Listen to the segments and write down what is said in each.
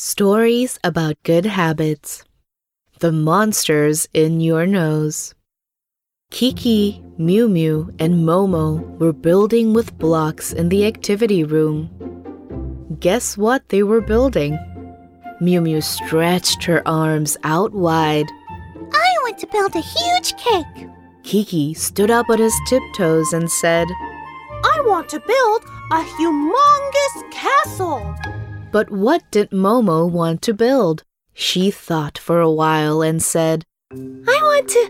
Stories about good habits. The monsters in your nose. Kiki, Miumiu, and Momo were building with blocks in the activity room. Guess what they were building? Miumiu stretched her arms out wide. I want to build a huge cake. Kiki stood up on his tiptoes and said, I want to build a humongous castle. But what did Momo want to build? She thought for a while and said, I want to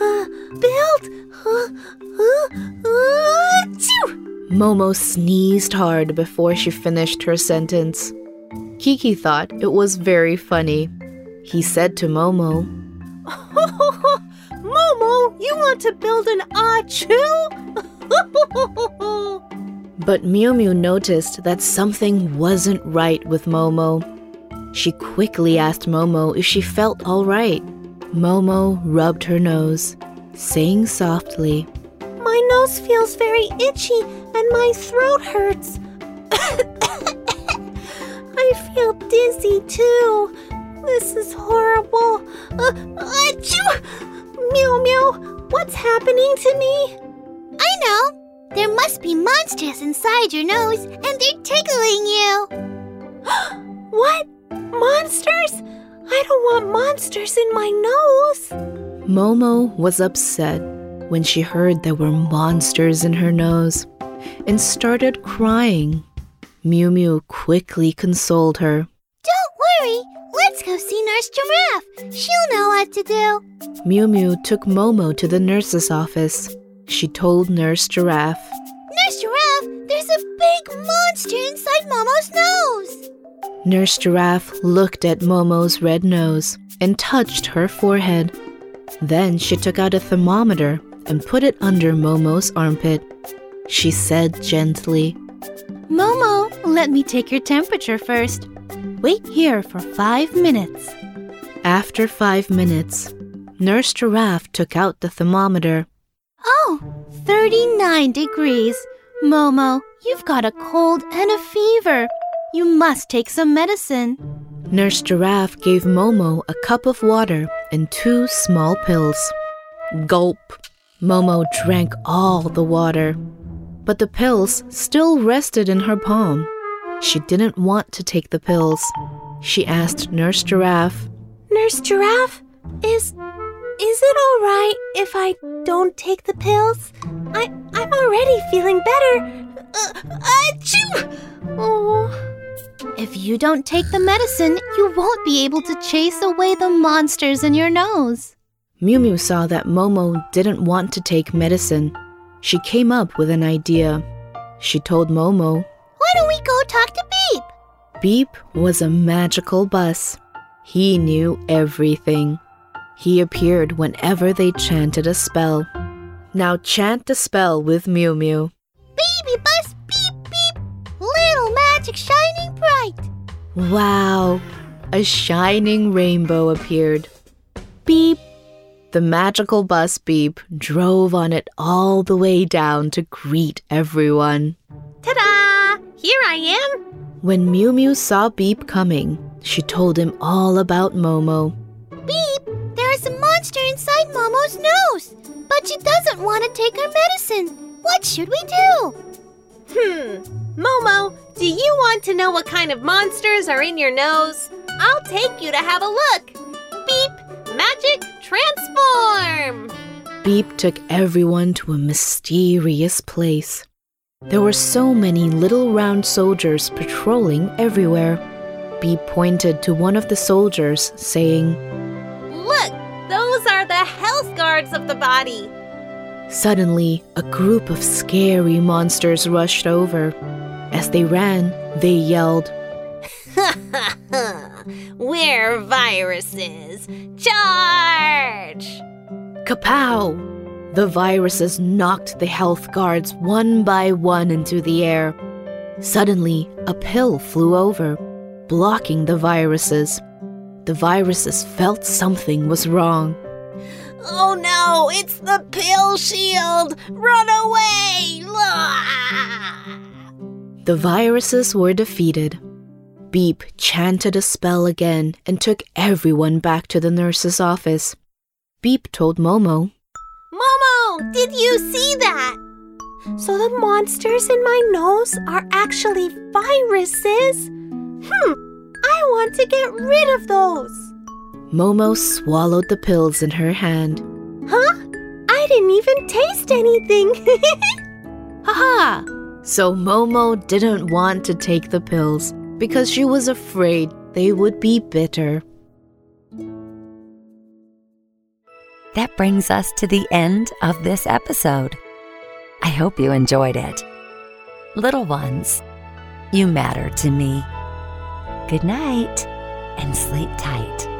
uh, build. Uh, uh, uh! Momo sneezed hard before she finished her sentence. Kiki thought it was very funny. He said to Momo, Momo, you want to build an achoo? But Miumiu noticed that something wasn't right with Momo. She quickly asked Momo if she felt all right. Momo rubbed her nose, saying softly, my nose feels very itchy and my throat hurts. I feel dizzy too. This is horrible. Uh, achoo! Miumiu, what's happening to me? I know. There must be monsters inside your nose and they're tickling you. What? Monsters? I don't want monsters in my nose. Momo was upset when she heard there were monsters in her nose and started crying. Miumiu quickly consoled her. Don't worry. Let's go see Nurse Giraffe. She'll know what to do. Miumiu took Momo to the nurse's office. She told Nurse Giraffe, Nurse Giraffe, there's a big monster inside Momo's nose. Nurse Giraffe looked at Momo's red nose and touched her forehead. Then she took out a thermometer and put it under Momo's armpit. She said gently, Momo, let me take your temperature first. Wait here for five minutes. After five minutes, Nurse Giraffe took out the thermometer. Oh, 39 degrees. Momo, you've got a cold and a fever. You must take some medicine. Nurse Giraffe gave Momo a cup of water and two small pills. Gulp! Momo drank all the water, but the pills still rested in her palm. She didn't want to take the pills. She asked Nurse Giraffe, Nurse Giraffe, is is it all right if I don't take the pills? I I'm already feeling better. Uh, achoo! Oh. If you don't take the medicine, you won't be able to chase away the monsters in your nose. Miumiu saw that Momo didn't want to take medicine. She came up with an idea. She told Momo, Why don't we go talk to Beep? Beep was a magical bus. He knew everything. He appeared whenever they chanted a spell. Now chant the spell with Miumiu. Baby bus beep beep. Little magic shining bright. Wow! A shining rainbow appeared. Beep! The magical bus Beep drove on it all the way down to greet everyone. Ta-da! Here I am. When Miumiu saw Beep coming, she told him all about Momo. Beep, inside Momo's nose, but she doesn't want to take her medicine. What should we do? Hmm. Momo, do you want to know what kind of monsters are in your nose? I'll take you to have a look. Beep, magic transform. Beep took everyone to a mysterious place. There were so many little round soldiers patrolling everywhere. Beep pointed to one of the soldiers, saying, guards of the body. Suddenly, a group of scary monsters rushed over. As they ran, they yelled, We're viruses! Charge! Kapow! The viruses knocked the health guards one by one into the air. Suddenly, a pill flew over, blocking the viruses. The viruses felt something was wrong. Oh no, it's the pill shield! Run away! The viruses were defeated. Beep chanted a spell again and took everyone back to the nurse's office. Beep told Momo, Momo, did you see that? So the monsters in my nose are actually viruses? Hmm, I want to get rid of those. Momo swallowed the pills in her hand. Huh? I didn't even taste anything. Haha! So Momo didn't want to take the pills because she was afraid they would be bitter. That brings us to the end of this episode. I hope you enjoyed it. Little ones, you matter to me. Good night and sleep tight.